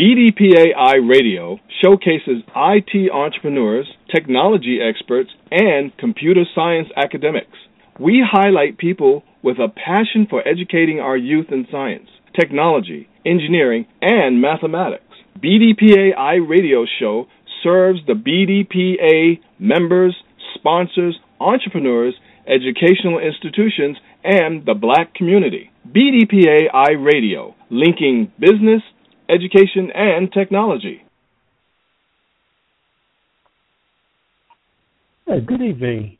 BDPA iRadio showcases IT entrepreneurs, technology experts, and computer science academics. We highlight people with a passion for educating our youth in science, technology, engineering, and mathematics. BDPA iRadio Show serves the BDPA members, sponsors, entrepreneurs, educational institutions, and the black community. BDPA iRadio, linking business, education, and technology. Uh, good evening,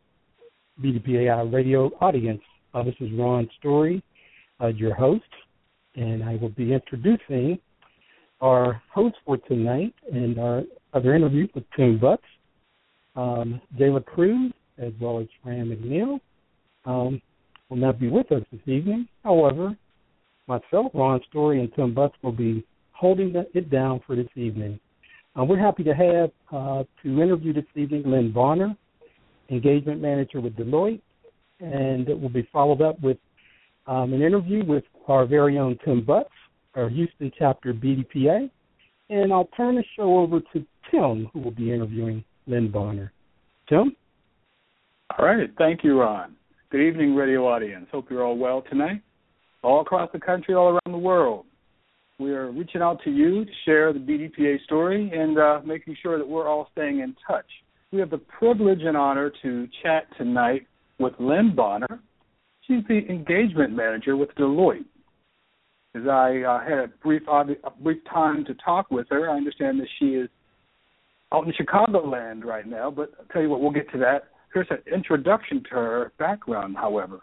BDPA iRadio audience. Uh, this is Ron Story, uh, your host, and I will be introducing our host for tonight and our other interview with Tim Butts, um, Jala Cruz, as well as Franne McNeal. Um, will not be with us this evening. However, myself, Ron Story, and Tim Butts will be holding it down for this evening. Uh, we're happy to have uh, to interview this evening Lynn Bonner, engagement manager with Deloitte, and it will be followed up with um, an interview with our very own Tim Butts, our Houston chapter BDPA, and I'll turn the show over to Tim, who will be interviewing Lynn Bonner. Tim? All right. Thank you, Ron. Good evening, radio audience. Hope you're all well tonight. All across the country, all around the world. We are reaching out to you to share the BDPA story and uh, making sure that we're all staying in touch. We have the privilege and honor to chat tonight with Lynn Bonner. She's the engagement manager with Deloitte. As I uh, had a brief, a brief time to talk with her, I understand that she is out in Chicagoland right now. But I'll tell you what, we'll get to that. Here's an introduction to her background, however.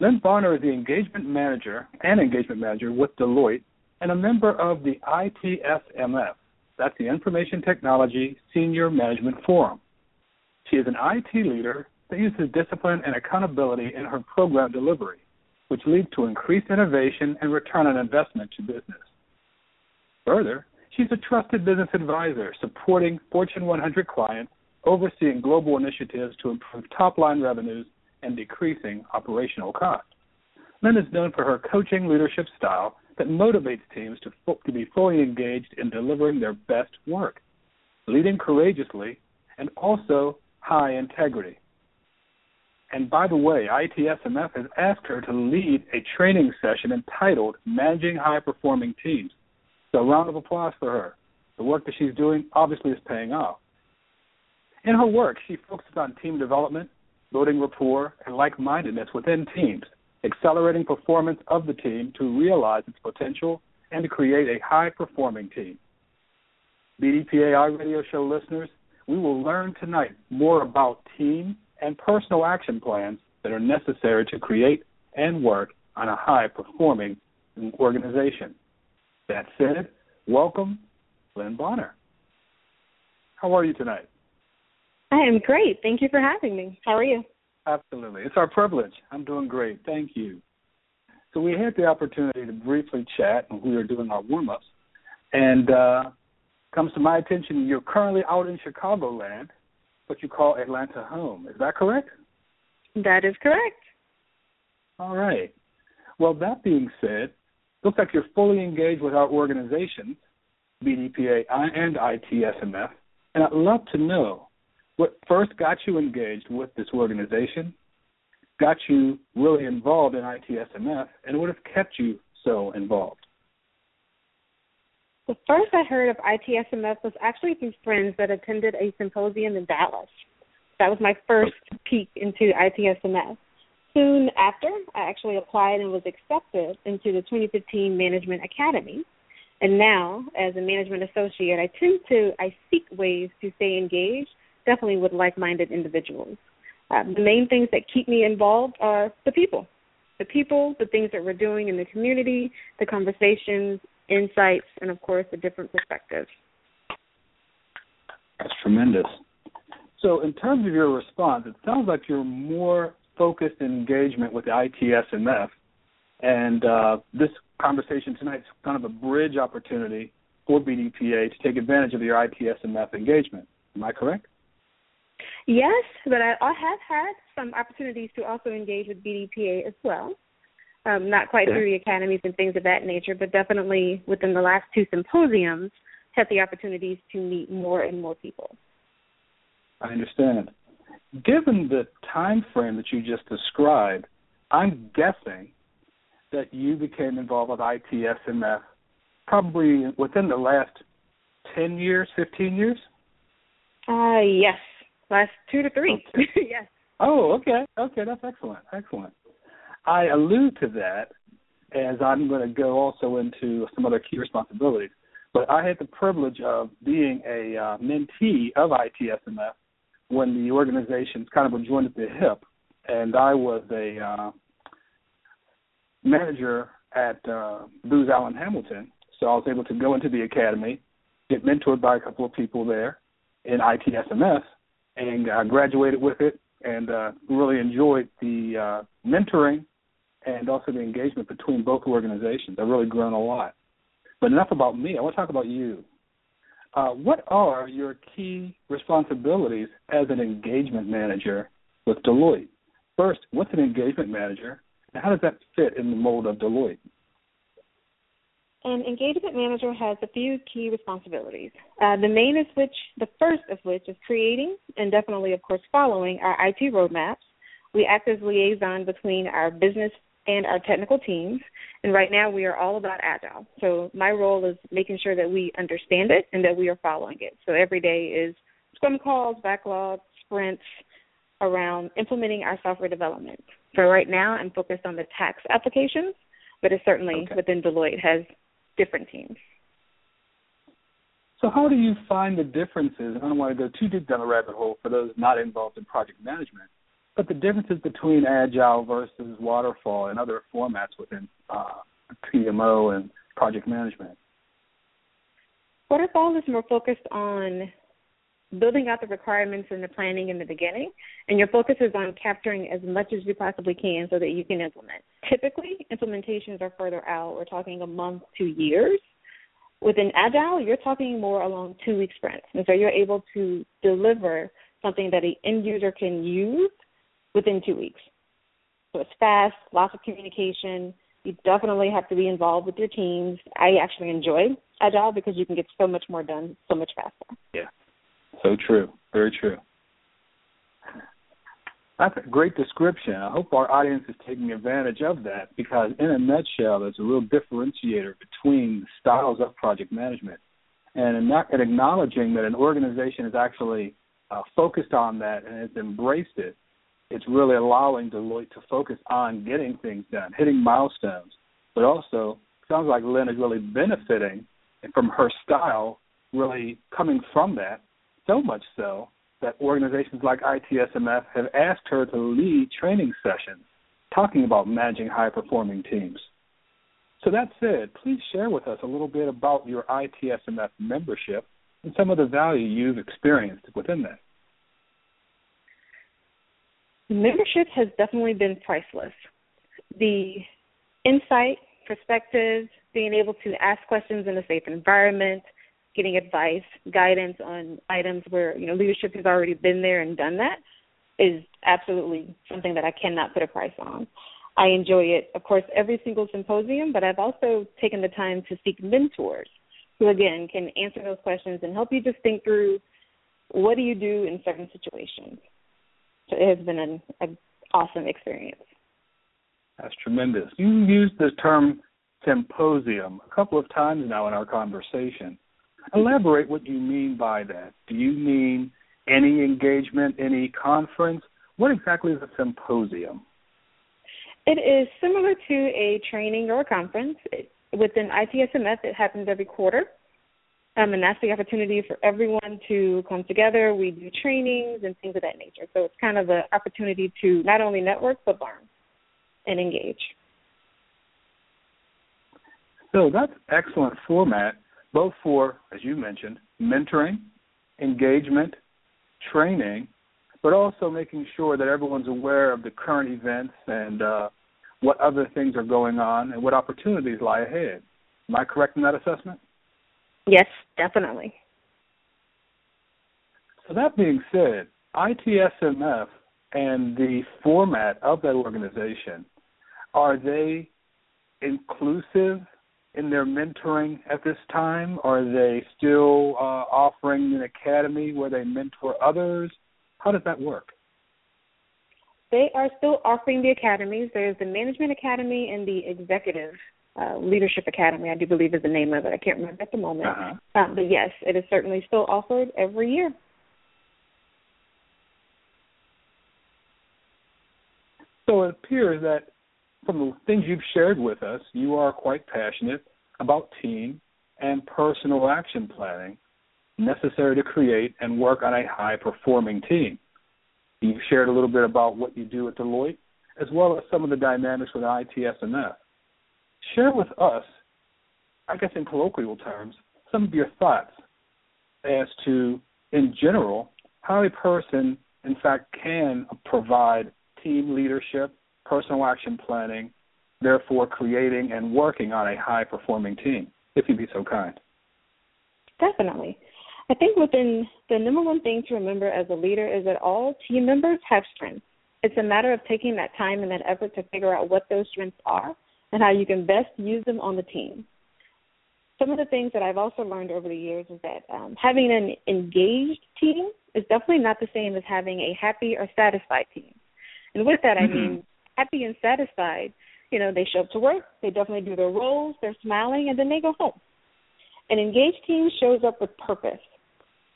Lynn Bonner is the engagement manager and engagement manager with Deloitte and a member of the ITSMF. That's the Information Technology Senior Management Forum. She is an IT leader that uses discipline and accountability in her program delivery, which leads to increased innovation and return on investment to business. Further, she's a trusted business advisor supporting Fortune 100 clients, overseeing global initiatives to improve top line revenues and decreasing operational costs. Lynn is known for her coaching leadership style that motivates teams to, fo- to be fully engaged in delivering their best work, leading courageously, and also high integrity. And by the way, ITSMF has asked her to lead a training session entitled Managing High Performing Teams. So, round of applause for her. The work that she's doing obviously is paying off. In her work, she focuses on team development, building rapport, and like mindedness within teams accelerating performance of the team to realize its potential and to create a high performing team. BDPA iRadio show listeners, we will learn tonight more about team and personal action plans that are necessary to create and work on a high performing organization. That said, welcome, Lynn Bonner. How are you tonight? I am great. Thank you for having me. How are you? Absolutely. It's our privilege. I'm doing great. Thank you. So we had the opportunity to briefly chat when we were doing our warm ups. And uh comes to my attention you're currently out in Chicagoland, what you call Atlanta home. Is that correct? That is correct. All right. Well that being said, looks like you're fully engaged with our organizations, BDPA and ITSMF, and I'd love to know what first got you engaged with this organization, got you really involved in ITSMF, and what has kept you so involved? The first I heard of ITSMF was actually through friends that attended a symposium in Dallas. That was my first peek into ITSMF. Soon after, I actually applied and was accepted into the 2015 Management Academy. And now, as a management associate, I tend to I seek ways to stay engaged definitely with like-minded individuals. Uh, the main things that keep me involved are the people, the people, the things that we're doing in the community, the conversations, insights, and of course, the different perspectives. That's tremendous. So, in terms of your response, it sounds like you're more focused in engagement with the ITSMF, and uh, this conversation tonight is kind of a bridge opportunity for BDPA to take advantage of your ITSMF engagement. Am I correct? Yes, but I, I have had some opportunities to also engage with BDPA as well. Um, not quite through the academies and things of that nature, but definitely within the last two symposiums, had the opportunities to meet more and more people. I understand. Given the time frame that you just described, I'm guessing that you became involved with ITSMF probably within the last 10 years, 15 years? Uh, yes. Last two to three. Okay. yes. Oh, okay. Okay, that's excellent. Excellent. I allude to that as I'm going to go also into some other key responsibilities. But I had the privilege of being a uh, mentee of ITSMF when the organizations kind of were joined at the hip, and I was a uh, manager at uh, Booz Allen Hamilton. So I was able to go into the academy, get mentored by a couple of people there in ITSMF, and uh, graduated with it, and uh, really enjoyed the uh, mentoring and also the engagement between both organizations. I've really grown a lot. But enough about me. I want to talk about you. Uh, what are your key responsibilities as an engagement manager with Deloitte? First, what's an engagement manager, and how does that fit in the mold of Deloitte? An engagement manager has a few key responsibilities. Uh, the main is which, the first of which is creating and definitely, of course, following our IT roadmaps. We act as liaison between our business and our technical teams. And right now we are all about agile. So my role is making sure that we understand it and that we are following it. So every day is scrum calls, backlogs, sprints around implementing our software development. So right now I'm focused on the tax applications, but it certainly Okay. within Deloitte has different teams. So, how do you find the differences? I don't want to go too deep down the rabbit hole for those not involved in project management, but the differences between agile versus waterfall and other formats within uh, PMO and project management. Waterfall is more focused on building out the requirements and the planning in the beginning, and your focus is on capturing as much as you possibly can so that you can implement. Typically, implementations are further out. We're talking a month to years. Within Agile, you're talking more along two week sprints. And so you're able to deliver something that an end user can use within two weeks. So it's fast, lots of communication. You definitely have to be involved with your teams. I actually enjoy Agile because you can get so much more done so much faster. Yeah. So true. Very true. That's a great description. I hope our audience is taking advantage of that because, in a nutshell, there's a real differentiator between the styles of project management. And in acknowledging that an organization is actually uh, focused on that and has embraced it, it's really allowing Deloitte to focus on getting things done, hitting milestones. But also, sounds like Lynn is really benefiting from her style, really coming from that, so much so that organizations like ITSMF have asked her to lead training sessions talking about managing high performing teams. So, that said, please share with us a little bit about your ITSMF membership and some of the value you've experienced within that. Membership has definitely been priceless. The insight, perspectives, being able to ask questions in a safe environment, getting advice, guidance on items where you know leadership has already been there and done that is absolutely something that I cannot put a price on. I enjoy it, of course, every single symposium, but I've also taken the time to seek mentors who, again, can answer those questions and help you just think through what do you do in certain situations. So it has been an, an awesome experience. That's tremendous. You used the term symposium a couple of times now in our conversation. Elaborate what you mean by that. Do you mean any engagement, any conference? What exactly is a symposium? It is similar to a training or a conference. It, within ITSMF, it happens every quarter. Um, and that's the opportunity for everyone to come together. We do trainings and things of that nature. So it's kind of an opportunity to not only network but learn and engage. So that's excellent format, both for, as you mentioned, mentoring, engagement, training, but also making sure that everyone's aware of the current events and uh, what other things are going on and what opportunities lie ahead. Am I correct in that assessment? Yes, definitely. So that being said, ITSMF and the format of that organization, are they inclusive in their mentoring at this time? Are they still uh, offering an academy where they mentor others? How does that work? They are still offering the academies. There's the Management Academy and the Executive uh, Leadership Academy, I do believe is the name of it. I can't remember at the moment. Uh-huh. Um, but yes, it is certainly still offered every year. So it appears that from the things you've shared with us, you are quite passionate about team and personal action planning necessary to create and work on a high performing team. You've shared a little bit about what you do at Deloitte, as well as some of the dynamics with ITSMF. Share with us, I guess in colloquial terms, some of your thoughts as to, in general, how a person, in fact, can provide team leadership, personal action planning, therefore creating and working on a high performing team, if you'd be so kind. Definitely. I think within the number one thing to remember as a leader is that all team members have strengths. It's a matter of taking that time and that effort to figure out what those strengths are and how you can best use them on the team. Some of the things that I've also learned over the years is that um, having an engaged team is definitely not the same as having a happy or satisfied team. And with that, mm-hmm. I mean happy and satisfied. You know, they show up to work, they definitely do their roles, they're smiling, and then they go home. An engaged team shows up with purpose.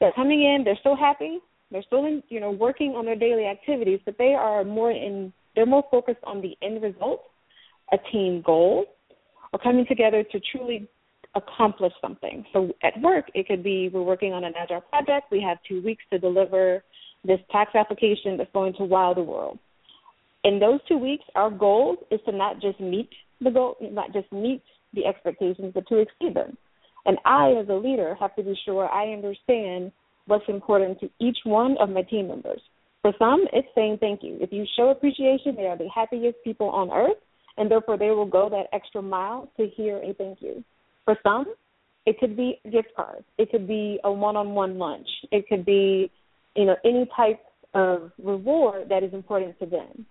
They're coming in, they're still happy, they're still in, you know, working on their daily activities, but they are more in they're more focused on the end result, a team goal, or coming together to truly accomplish something. So at work, it could be we're working on an agile project. We have two weeks to deliver this tax application that's going to wow the world in those two weeks, our goal is to not just meet the goal, not just meet the expectations, but to exceed them. And I, as a leader, have to be sure I understand what's important to each one of my team members. For some, it's saying thank you. If you show appreciation, they are the happiest people on earth, and therefore they will go that extra mile to hear a thank you. For some, it could be gift cards. It could be a one-on-one lunch. It could be, you know, any type of reward that is important to them.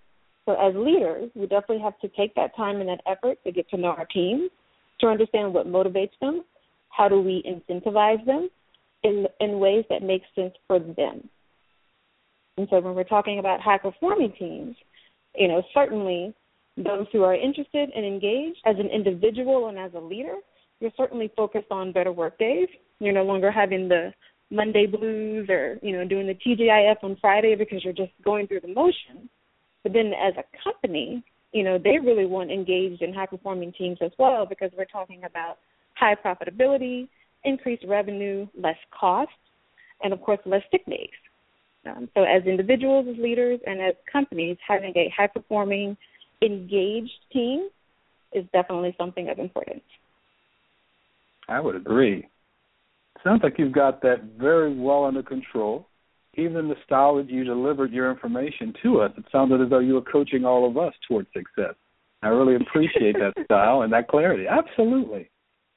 So as leaders, we definitely have to take that time and that effort to get to know our teams, to understand what motivates them, how do we incentivize them in in ways that make sense for them. And so when we're talking about high performing teams, you know, certainly those who are interested and engaged as an individual and as a leader, you're certainly focused on better work days. You're no longer having the Monday blues or, you know, doing the TGIF on Friday because you're just going through the motions but then as a company, you know, they really want engaged and high performing teams as well because we're talking about high profitability, increased revenue, less cost, and of course less sick days. Um, so as individuals, as leaders, and as companies, having a high performing, engaged team is definitely something of importance. I would agree. Sounds like you've got that very well under control even the style that you delivered your information to us, it sounded as though you were coaching all of us towards success. I really appreciate that style and that clarity. Absolutely.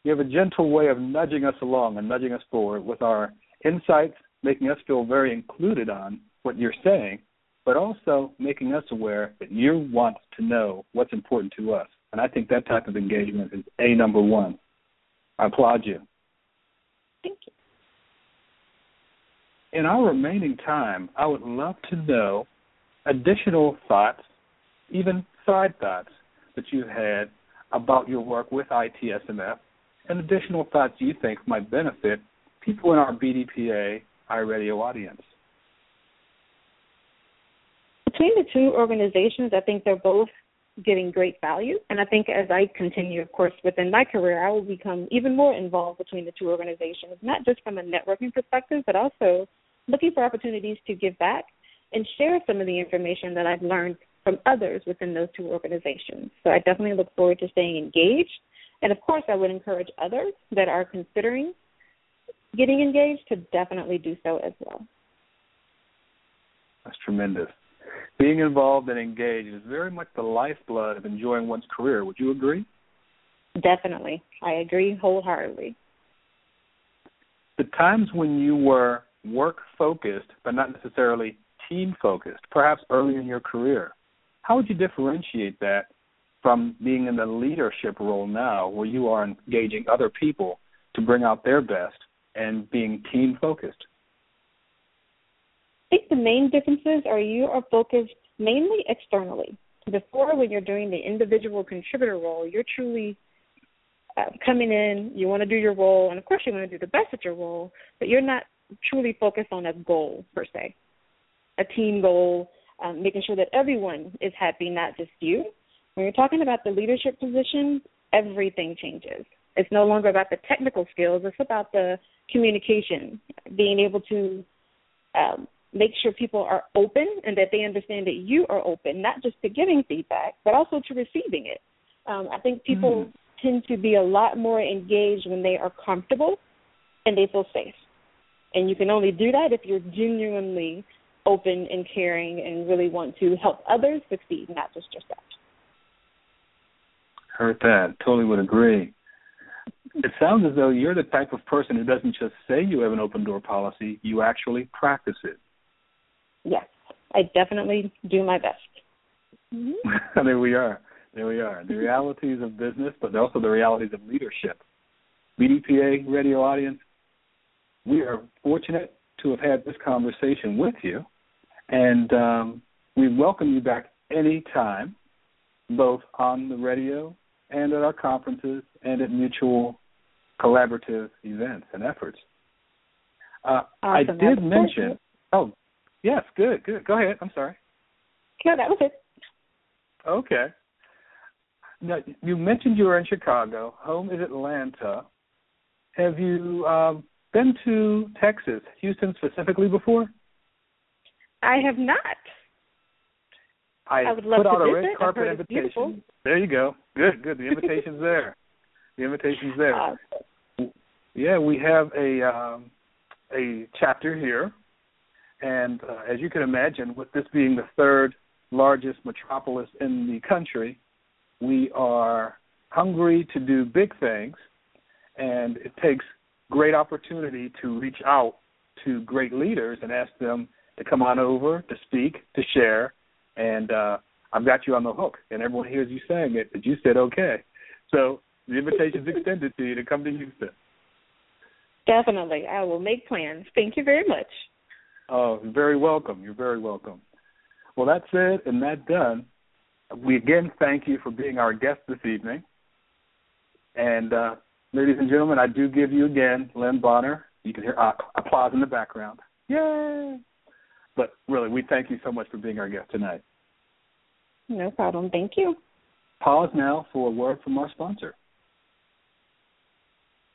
You have a gentle way of nudging us along and nudging us forward with our insights, making us feel very included on what you're saying, but also making us aware that you want to know what's important to us. And I think that type of engagement is A number one. I applaud you. Thank you in our remaining time, I would love to know additional thoughts, even side thoughts that you've had about your work with ITSMF and additional thoughts you think might benefit people in our BDPA iRadio audience. Between the two organizations, I think they're both getting great value. And I think as I continue, of course, within my career, I will become even more involved between the two organizations, not just from a networking perspective, but also looking for opportunities to give back and share some of the information that I've learned from others within those two organizations. So I definitely look forward to staying engaged. And of course, I would encourage others that are considering getting engaged to definitely do so as well. That's tremendous. Being involved and engaged is very much the lifeblood of enjoying one's career. Would you agree? Definitely. I agree wholeheartedly. The times when you were work focused, but not necessarily team focused, perhaps early in your career, how would you differentiate that from being in the leadership role now, where you are engaging other people to bring out their best and being team focused? I think the main differences are you are focused mainly externally. Before, when you're doing the individual contributor role, you're truly uh, coming in, you want to do your role, and of course, you want to do the best at your role, but you're not truly focused on a goal per se, a team goal, um, making sure that everyone is happy, not just you. When you're talking about the leadership position, everything changes. It's no longer about the technical skills, it's about the communication, being able to um, make sure people are open and that they understand that you are open, not just to giving feedback, but also to receiving it. Um, I think people mm. tend to be a lot more engaged when they are comfortable and they feel safe. And you can only do that if you're genuinely open and caring and really want to help others succeed, not just yourself. Heard that. Totally would agree. It sounds as though you're the type of person who doesn't just say you have an open door policy, you actually practice it yes, I definitely do my best. Mm-hmm. there we are. There we are. The realities of business, but also the realities of leadership. BDPA radio audience, we are fortunate to have had this conversation with you, and um, we welcome you back anytime, both on the radio and at our conferences and at mutual collaborative events and efforts. Uh, awesome. I did mention. Oh, Yes, good, good. Go ahead. I'm sorry. No, that was it. Okay. Now, you mentioned you were in Chicago. Home is Atlanta. Have you um, been to Texas, Houston specifically before? I have not. I, I would love to put out a red carpet invitation. There you go. Good, good. The invitation's there. The invitation's there. Awesome. Yeah, we have a um, a chapter here and uh, as you can imagine, with this being the third largest metropolis in the country, we are hungry to do big things, and it takes great opportunity to reach out to great leaders and ask them to come on over to speak, to share, and uh, I've got you on the hook, and everyone hears you saying it, but you said okay. So the invitation is extended to you to come to Houston. Definitely. I will make plans. Thank you very much. Oh, very welcome. You're very welcome. Well, that's it and that done. We again thank you for being our guest this evening. And uh, ladies and gentlemen, I do give you again Lynn Bonner. You can hear uh, applause in the background. Yay! But really, we thank you so much for being our guest tonight. No problem. Thank you. Pause now for a word from our sponsor.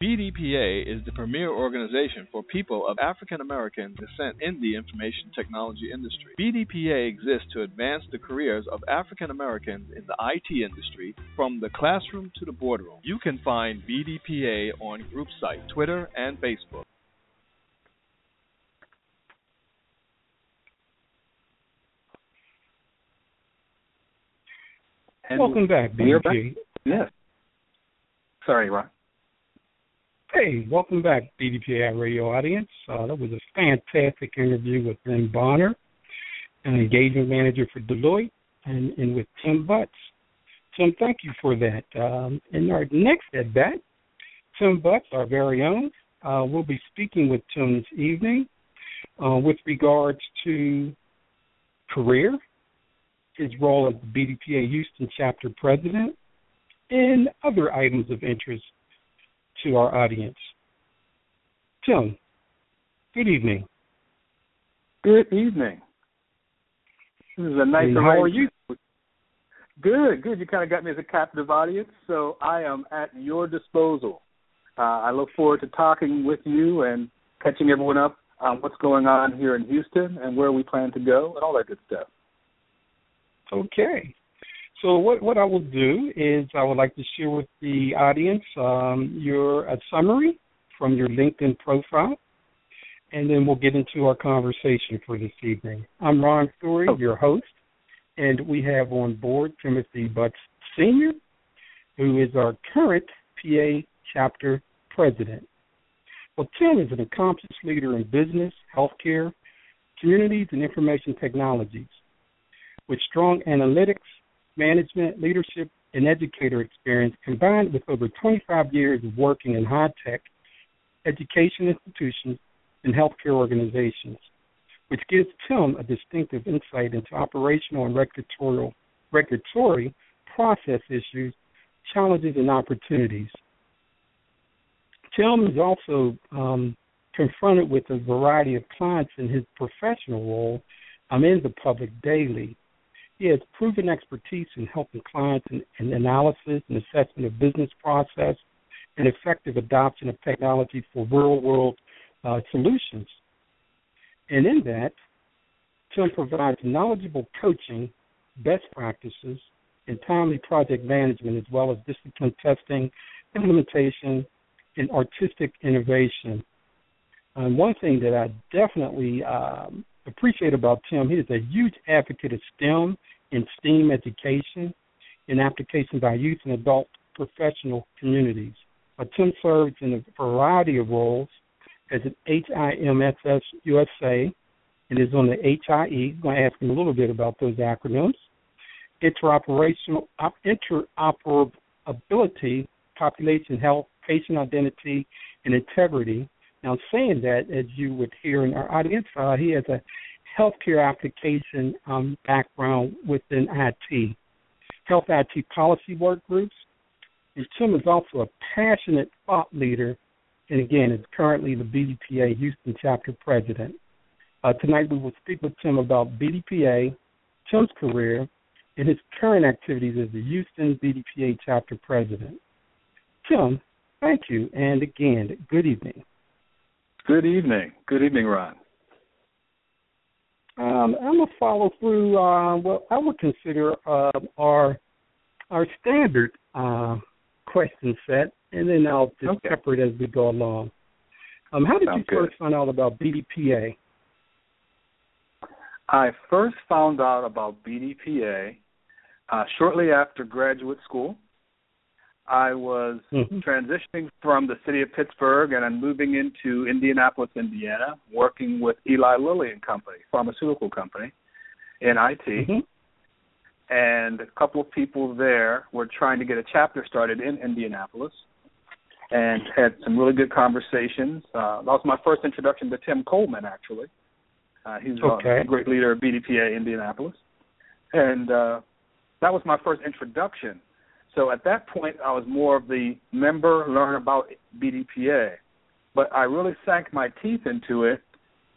BDPA is the premier organization for people of African American descent in the information technology industry. BDPA exists to advance the careers of African Americans in the IT industry from the classroom to the boardroom. You can find BDPA on group site, Twitter, and Facebook. And Welcome back, BDPA. Yes. Sorry, Ron. Hey, welcome back, BDPA radio audience. Uh, that was a fantastic interview with Lynn Bonner, an engagement manager for Deloitte, and, and with Tim Butts. Tim, thank you for that. Um, in our next at bat, Tim Butts, our very own, uh, will be speaking with Tim this evening uh, with regards to career, his role as the BDPA Houston chapter president, and other items of interest to our audience. Tim, good evening. Good evening. This is a nice. Hey, how are you? Good, good. You kind of got me as a captive audience, so I am at your disposal. Uh, I look forward to talking with you and catching everyone up on what's going on here in Houston and where we plan to go and all that good stuff. Okay. So what what I will do is I would like to share with the audience um, your a summary from your LinkedIn profile, and then we'll get into our conversation for this evening. I'm Ron Story, oh. your host, and we have on board Timothy Butts Sr., who is our current PA chapter president. Well, Tim is an accomplished leader in business, healthcare, communities, and information technologies. With strong analytics, management, leadership, and educator experience combined with over 25 years of working in high tech, education institutions, and healthcare organizations, which gives Tim a distinctive insight into operational and regulatory, process issues, challenges, and opportunities. Tim is also um, confronted with a variety of clients in his professional role. I'm in the public daily. He has proven expertise in helping clients in, in analysis and assessment of business process and effective adoption of technology for real world uh, solutions. And in that, Tim provides knowledgeable coaching, best practices, and timely project management, as well as discipline testing, implementation, and artistic innovation. And one thing that I definitely um, appreciate about Tim, he is a huge advocate of STEM and STEAM education and application by youth and adult professional communities. But Tim serves in a variety of roles as an HIMSS USA and is on the HIE. I'm going to ask him a little bit about those acronyms. Interoperational interoperability, population health, patient identity, and integrity. Now, saying that, as you would hear in our audience, uh, he has a healthcare application um, background within IT, health IT policy work groups. And Tim is also a passionate thought leader, and again, is currently the BDPA Houston chapter president. Uh, tonight, we will speak with Tim about BDPA, Tim's career, and his current activities as the Houston BDPA chapter president. Tim, thank you, and again, good evening. Good evening. Good evening, Ron. Um, I'm gonna follow through uh, what I would consider uh, our our standard uh, question set, and then I'll just okay. pepper it as we go along. Um, how did Sounds you first find out about BDPA? I first found out about BDPA uh, shortly after graduate school. I was mm-hmm. transitioning from the city of Pittsburgh and I'm moving into Indianapolis, Indiana, working with Eli Lilly and Company, pharmaceutical company, in IT. Mm-hmm. And a couple of people there were trying to get a chapter started in Indianapolis and had some really good conversations. Uh, that was my first introduction to Tim Coleman, actually. Uh, he's okay. a great leader of BDPA Indianapolis. And uh, that was my first introduction so at that point, I was more of the member, learn about BDPA. But I really sank my teeth into it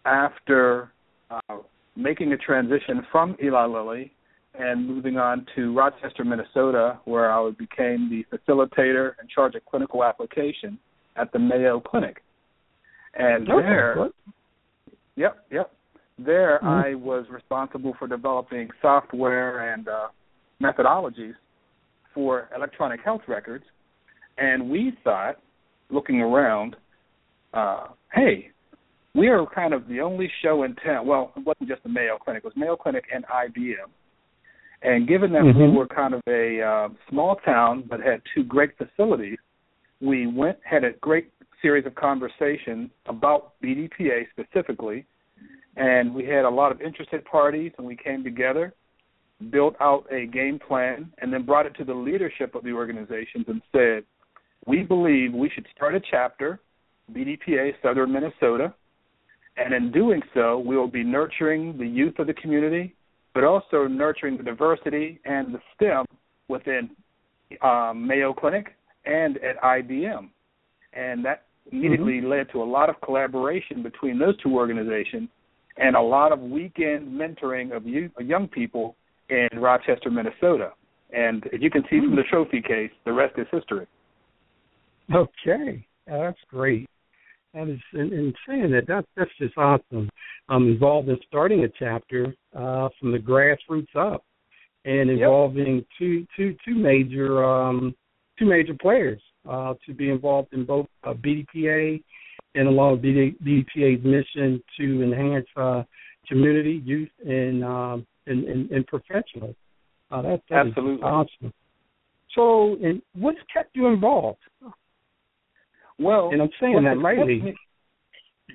after uh, making a transition from Eli Lilly and moving on to Rochester, Minnesota, where I became the facilitator in charge of clinical application at the Mayo Clinic. And okay. there, yep, yep. There, mm-hmm. I was responsible for developing software and uh, methodologies for electronic health records, and we thought, looking around, uh, hey, we are kind of the only show in town. Well, it wasn't just the Mayo Clinic; it was Mayo Clinic and IBM. And given that mm-hmm. we were kind of a uh, small town but had two great facilities, we went had a great series of conversations about BDPA specifically, and we had a lot of interested parties, and we came together built out a game plan, and then brought it to the leadership of the organizations and said, we believe we should start a chapter, BDPA Southern Minnesota, and in doing so, we will be nurturing the youth of the community, but also nurturing the diversity and the STEM within um, Mayo Clinic and at IBM. And that immediately mm-hmm. led to a lot of collaboration between those two organizations and a lot of weekend mentoring of, youth, of young people in Rochester, Minnesota. And as you can see from the trophy case, the rest is history. Okay, that's great. That is, in, in saying that, that that's just awesome. I'm involved in starting a chapter uh, from the grassroots up, and involving yep. two two two major um, two major players uh, to be involved in both uh, BDPA and along with BDPA's mission to enhance uh, community, youth, and, um, and, and, and professionals. Uh, that, that Absolutely awesome. So, and what's kept you involved? Well, and I'm saying that lightly. Me,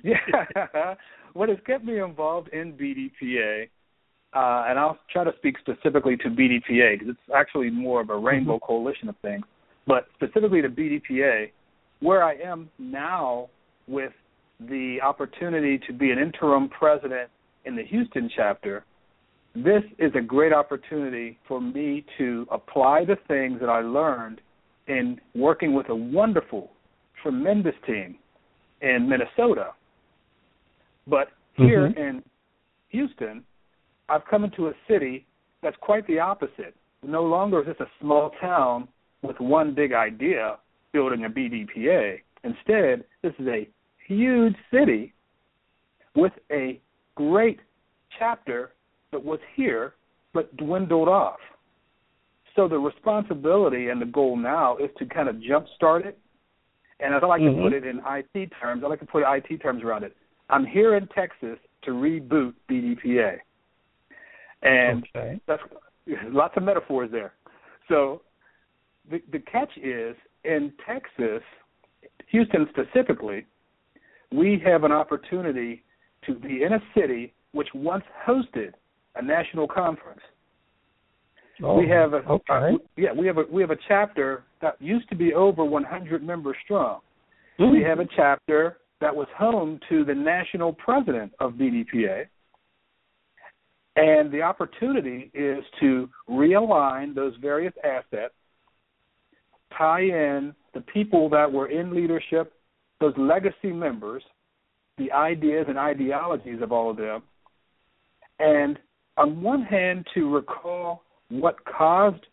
yeah, what has kept me involved in BDPA, uh, and I'll try to speak specifically to BDPA because it's actually more of a rainbow mm-hmm. coalition of things, but specifically to BDPA, where I am now with the opportunity to be an interim president in the Houston chapter, this is a great opportunity for me to apply the things that I learned in working with a wonderful, tremendous team in Minnesota. But here mm-hmm. in Houston, I've come into a city that's quite the opposite. No longer is this a small town with one big idea building a BDPA. Instead, this is a huge city with a great chapter that was here but dwindled off. So the responsibility and the goal now is to kind of jumpstart it. And as I like mm-hmm. to put it in IT terms, I like to put IT terms around it. I'm here in Texas to reboot BDPA. And okay. that's lots of metaphors there. So the the catch is in Texas, Houston specifically, we have an opportunity to be in a city which once hosted a national conference. Oh, we have a okay. yeah we have a we have a chapter that used to be over 100 members strong. Mm. We have a chapter that was home to the national president of BDPA. And the opportunity is to realign those various assets, tie in the people that were in leadership those legacy members, the ideas and ideologies of all of them, and on one hand, to recall what caused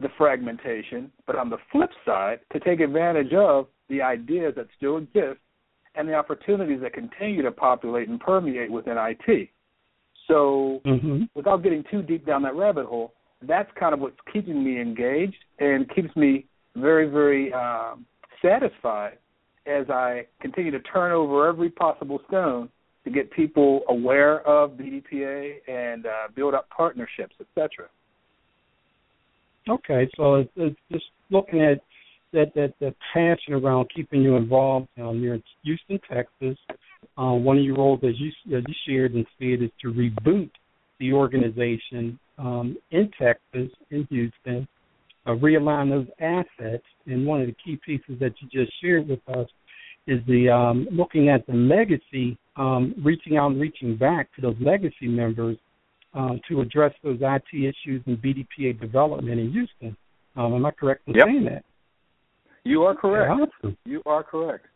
the fragmentation, but on the flip side, to take advantage of the ideas that still exist and the opportunities that continue to populate and permeate within IT. So, mm-hmm. without getting too deep down that rabbit hole, that's kind of what's keeping me engaged and keeps me very, very um, satisfied as I continue to turn over every possible stone to get people aware of BDPA and uh, build up partnerships, etc. Okay, so it's, it's just looking at that that that passion around keeping you involved. You're in Houston, Texas. Uh, one of your roles, as you as you shared and said, is to reboot the organization um, in Texas, in Houston, uh, realign those assets. And one of the key pieces that you just shared with us is the um, looking at the legacy, um, reaching out and reaching back to those legacy members um, to address those IT issues and BDPA development in Houston. Um, am I correct in yep. saying that? You are correct. Yeah. You are correct.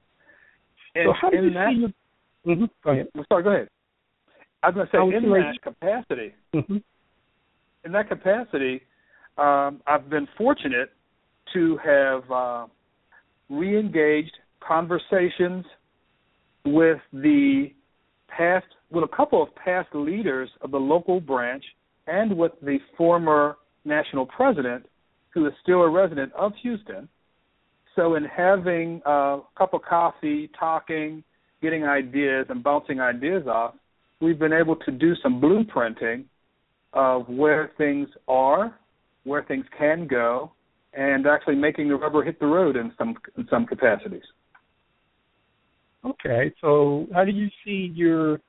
And so how do you that, see your, mm-hmm, go ahead. Sorry, go ahead. I was going to say in that capacity, mm-hmm. in that capacity, um, I've been fortunate to have uh, re-engaged conversations with the past, with a couple of past leaders of the local branch, and with the former national president, who is still a resident of Houston. So, in having a cup of coffee, talking, getting ideas, and bouncing ideas off, we've been able to do some blueprinting of where things are, where things can go, and actually making the rubber hit the road in some in some capacities. Okay, so how do you see your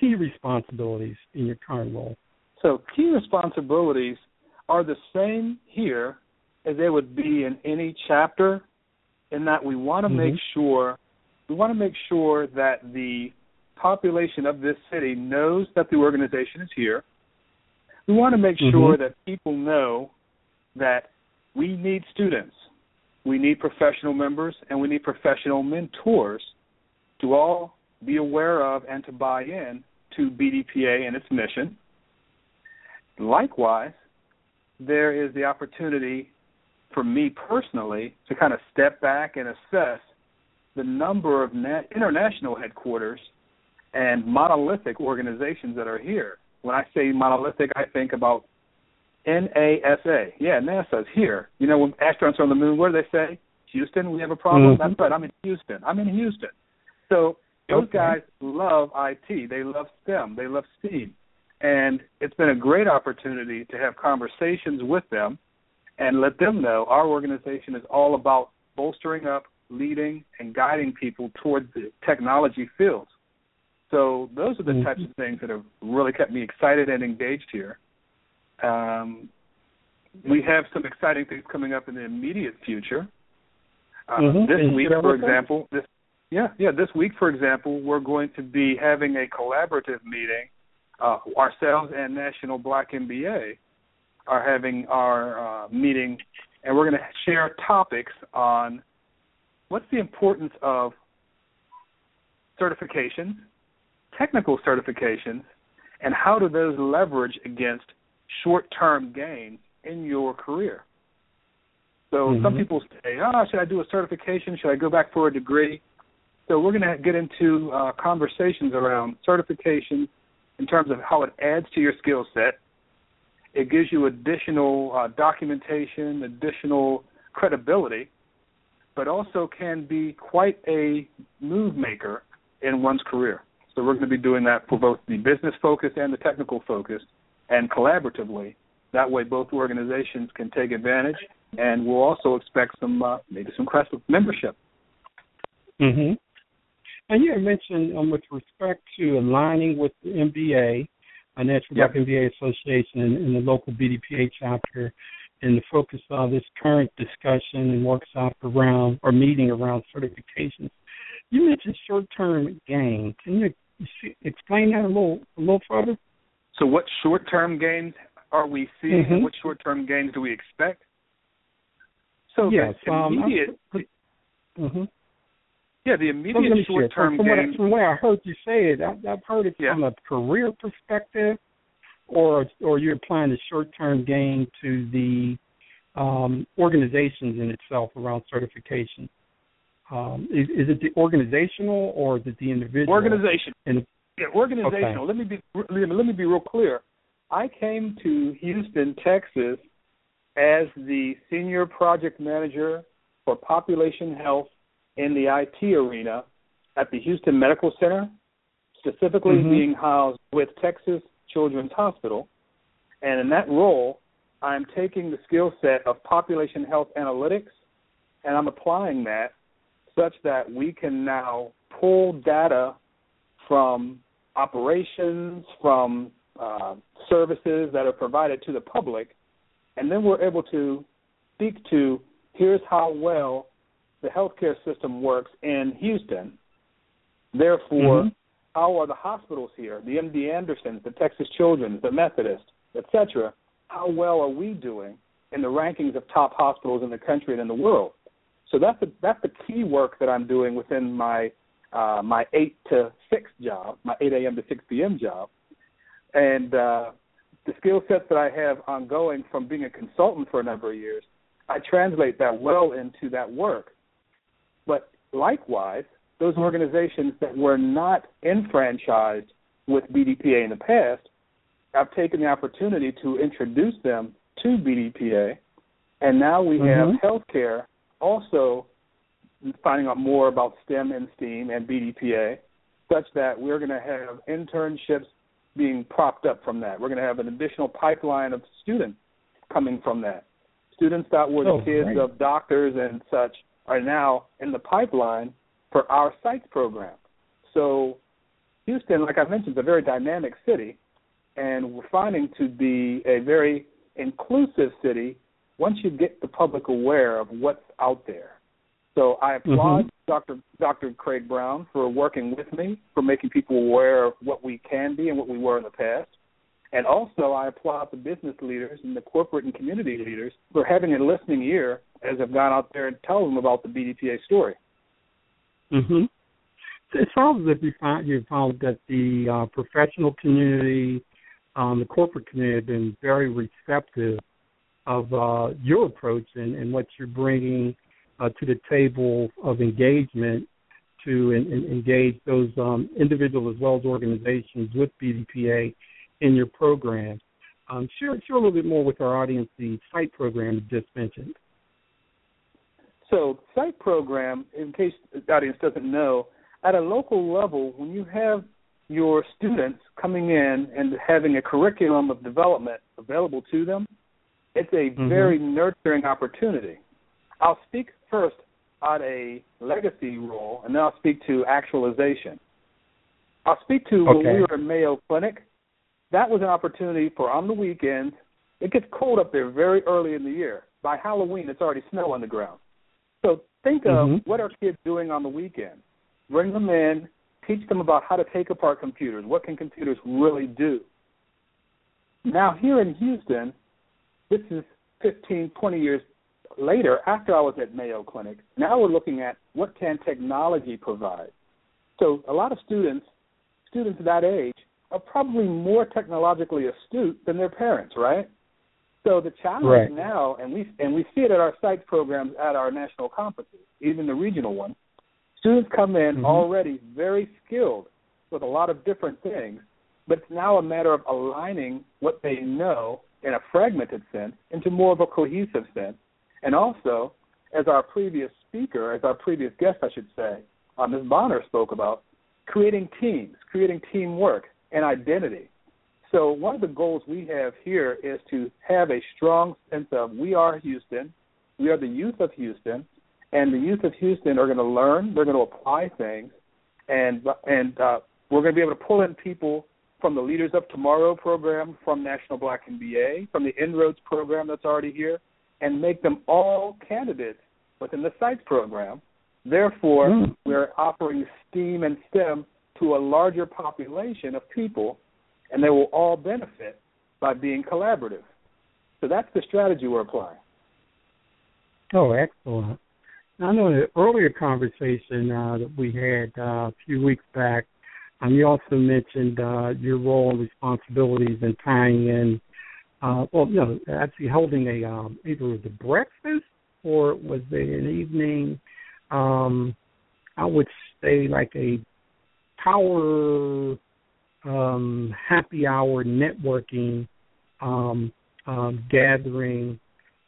key responsibilities in your current role? So, key responsibilities are the same here as they would be in any chapter, in that we want to mm-hmm. make sure we want to make sure that the population of this city knows that the organization is here. We want to make mm-hmm. sure that people know that we need students, we need professional members, and we need professional mentors to all be aware of and to buy in to BDPA and its mission. Likewise, there is the opportunity for me personally to kind of step back and assess the number of na- international headquarters and monolithic organizations that are here. When I say monolithic, I think about NASA. Yeah, NASA's here. You know, when astronauts are on the moon, what do they say? Houston, we have a problem. Mm-hmm. That's right. I'm in Houston. I'm in Houston. So those Okay. guys love IT. They love STEM. They love STEAM. And it's been a great opportunity to have conversations with them and let them know our organization is all about bolstering up, leading, and guiding people towards the technology fields. So those are the Mhm. types of things that have really kept me excited and engaged here. Um, we have some exciting things coming up in the immediate future. Uh, Mhm. This week, for example, this yeah yeah this week, for example, we're going to be having a collaborative meeting. Uh, ourselves and National Black MBA are having our uh, meeting, and we're going to share topics on what's the importance of certifications, technical certifications, and how do those leverage against short-term gains in your career. So some Mhm. people say, "Ah, should I do a certification? Should I go back for a degree?" So we're going to get into uh, conversations around certification in terms of how it adds to your skill set. It gives you additional uh, documentation, additional credibility, but also can be quite a move maker in one's career. So we're going to be doing that for both the business focus and the technical focus, and collaboratively. That way, both organizations can take advantage, and we'll also expect some uh, maybe some crest membership. hmm And you had mentioned um, with respect to aligning with the MBA, a National Yep. Black MBA Association, and, and the local BDPA chapter, and the focus of this current discussion and workshop around or meeting around certifications. You mentioned short-term gain. Can you explain that a little a little further? So, what short-term gains are we seeing, Mhm. and what short-term gains do we expect? So, yes. Um, immediate, hmm yeah, the immediate see short-term from, what I, from what I heard you say it, I, I've heard it Yeah. from a career perspective, or or you're applying the short-term gain to the um, organizations in itself around certification. Um, is, is it the organizational or is it the individual? Organization. And Yeah, organizational. Let me be let me be real clear. I came to Houston, Texas, as the senior project manager for population health in the IT arena at the Houston Medical Center, specifically Mhm. being housed with Texas Children's Hospital. And in that role, I'm taking the skill set of population health analytics and I'm applying that such that we can now pull data from operations, from uh, services that are provided to the public, and then we're able to speak to here's how well the healthcare system works in Houston. Therefore, Mhm. how are the hospitals here, the MD Andersons, the Texas Children's, the Methodist, etc. How well are we doing in the rankings of top hospitals in the country and in the world? So that's the that's the key work that I'm doing within my uh, my eight to six job, my eight a.m. to six p.m. job, and uh, the skill sets that I have ongoing from being a consultant for a number of years, I translate that well into that work. But likewise, those organizations that were not enfranchised with BDPA in the past, I've taken the opportunity to introduce them to BDPA, and now we have Mhm. healthcare also finding out more about STEM and STEAM and BDPA, such that we're going to have internships being propped up from that. We're going to have an additional pipeline of students coming from that. Students that were the Oh, kids great. of doctors and such are now in the pipeline for our sites program. So Houston, like I mentioned, is a very dynamic city, and we're finding to be a very inclusive city once you get the public aware of what's out there. So I applaud Mhm. Dr. Dr. Craig Brown for working with me, for making people aware of what we can be and what we were in the past. And also I applaud the business leaders and the corporate and community leaders for having a listening ear as I've gone out there and told them about the BDPA story. hmm It sounds as if you found you found that the uh, professional community, um, the corporate community, have been very receptive of uh, your approach and, and what you're bringing uh, to the table of engagement to en- en- engage those um, individuals as well as organizations with BDPA in your program. Um, share share a little bit more with our audience the site program you just mentioned. So, site program, in case the audience doesn't know, at a local level, when you have your students coming in and having a curriculum of development available to them, it's a Mm-hmm. very nurturing opportunity. I'll speak first on a legacy role, and then I'll speak to actualization. I'll speak to when we were at Mayo Clinic. That was an opportunity for on the weekends. It gets cold up there very early in the year. By Halloween, it's already snow on the ground. So think of Mhm. what are kids doing on the weekend. Bring them in, teach them about how to take apart computers. What can computers really do? Now here in Houston, this is 15, 20 years later after I was at Mayo Clinic. Now we're looking at what can technology provide. So a lot of students, students that age, are probably more technologically astute than their parents, right? So the challenge Right. now, and we and we see it at our site programs at our national conferences, even the regional one. Students come in Mhm. already very skilled with a lot of different things, but it's now a matter of aligning what they know in a fragmented sense into more of a cohesive sense. And also, as our previous speaker, as our previous guest, I should say, uh, Ms. Bonner spoke about, creating teams, creating teamwork and identity. So one of the goals we have here is to have a strong sense of we are Houston, we are the youth of Houston, and the youth of Houston are going to learn, they're going to apply things, and and uh, we're going to be able to pull in people from the Leaders of Tomorrow program, from National Black MBA, from the Inroads program that's already here, and make them all candidates within the SITES program. Therefore, Mm. we're offering STEAM and STEM to a larger population of people, and they will all benefit by being collaborative. So that's the strategy we're applying. Oh, excellent. I know in an earlier conversation uh, that we had uh, a few weeks back, um, you also mentioned uh, your role and responsibilities in tying in, uh, well, you know, actually holding a um, either it was a breakfast or was it an evening? Um, I would say like a power um, happy hour networking um, um, gathering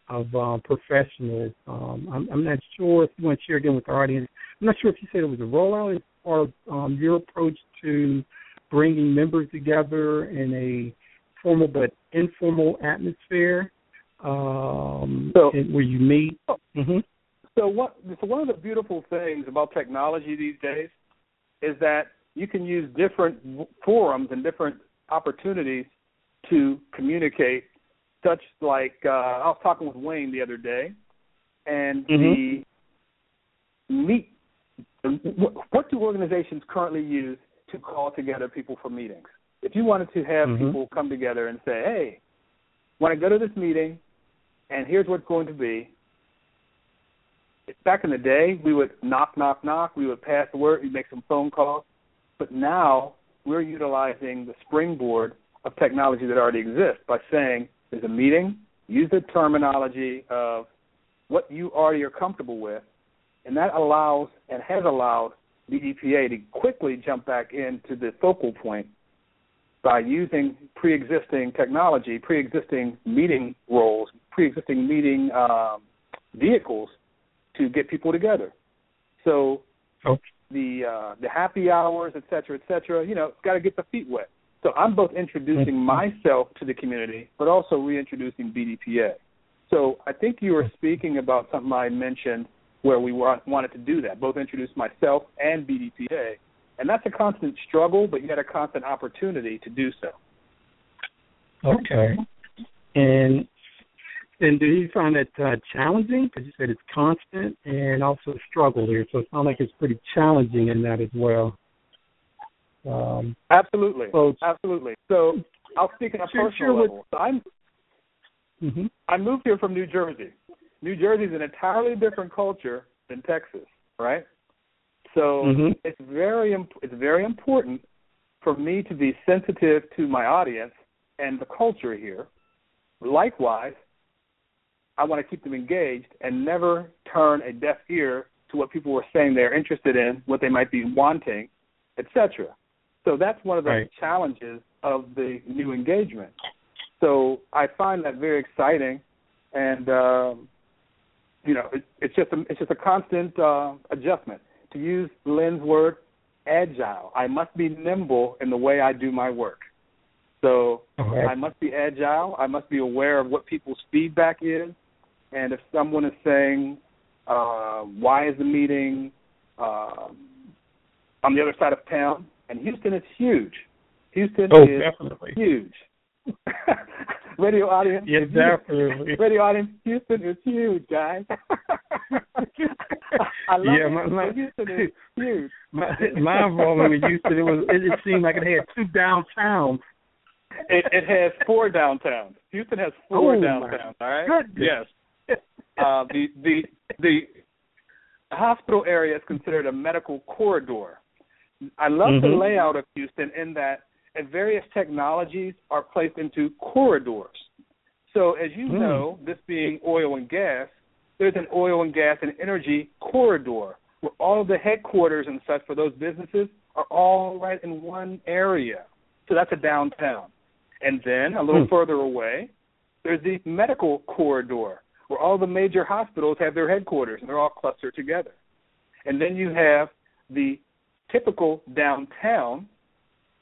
of uh, professionals. Um, I'm, I'm not sure if you want to share again with the audience. I'm not sure if you said it was a rollout or um, your approach to bringing members together in a formal but informal atmosphere um, So- where you meet. hmm So what? So one of the beautiful things about technology these days is that you can use different forums and different opportunities to communicate. Such like uh, I was talking with Wayne the other day, and Mhm. the meet. wh- What do organizations currently use to call together people for meetings? If you wanted to have Mhm. people come together and say, "Hey, when I go to this meeting, and here's what's going to be," back in the day, we would knock, knock, knock. We would pass the word. We'd make some phone calls. But now we're utilizing the springboard of technology that already exists by saying there's a meeting. Use the terminology of what you already are comfortable with, and that allows and has allowed BDPA to quickly jump back into the focal point by using pre-existing technology, pre-existing meeting roles, pre-existing meeting um, vehicles to get people together. So Okay. The uh, the happy hours, et cetera, et cetera, you know, it's got to get the feet wet. So I'm both introducing Mhm. myself to the community, but also reintroducing BDPA. So I think you were speaking about something I mentioned where we wa- wanted to do that, both introduce myself and BDPA, and that's a constant struggle, but yet a constant opportunity to do so. Okay. And and do you find it uh, challenging? Because you said it's constant and also a struggle here, so it sounds like it's pretty challenging in that as well. Um, Absolutely, So- absolutely. So I'll speak on a Sure, personal sure, level. So I'm hmm I moved here from New Jersey. New Jersey is an entirely different culture than Texas, right? So Mhm. it's very imp- it's very important for me to be sensitive to my audience and the culture here. Likewise, I want to keep them engaged and never turn a deaf ear to what people were saying they're interested in, what they might be wanting, etc. So that's one of the Right. challenges of the new engagement. So I find that very exciting, and um, you know, it, it's just a, it's just a constant uh, adjustment. To use Lynn's word, agile. I must be nimble in the way I do my work. So Okay. I must be agile. I must be aware of what people's feedback is, and if someone is saying, uh, "Why is the meeting uh, on the other side of town?" and Houston is huge. Houston Oh, is definitely. huge. radio audience, Yes, you- definitely. radio audience, Houston is huge, guys. I love Yeah, my- my- Houston is huge. My, my involvement with Houston, it was it, it seemed like it had two downtowns. It, it has four downtowns. Houston has four Oh, downtowns. All right. goodness. Yes. Uh, the the the hospital area is considered a medical corridor. I love the Mhm. layout of Houston in that various technologies are placed into corridors. So as you Hmm. know, this being oil and gas, there's an oil and gas and energy corridor where all of the headquarters and such for those businesses are all right in one area. So that's a downtown. And then a little Hmm. further away, there's the medical corridor where all the major hospitals have their headquarters and they're all clustered together. And then you have the typical downtown,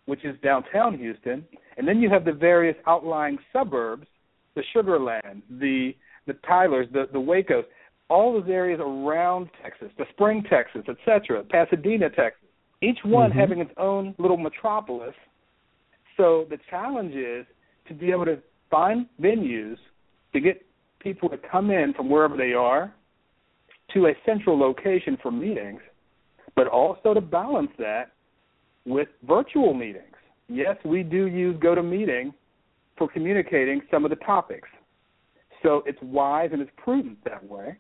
which is downtown Houston, and then you have the various outlying suburbs, the Sugar Land, the the Tylers, the the Wacos, all those areas around Texas, the Spring, Texas, etc., Pasadena, Texas. Each one Mhm. having its own little metropolis. So the challenge is to be able to find venues to get people to come in from wherever they are to a central location for meetings, but also to balance that with virtual meetings. Yes, we do use GoToMeeting for communicating some of the topics. So it's wise and it's prudent that way.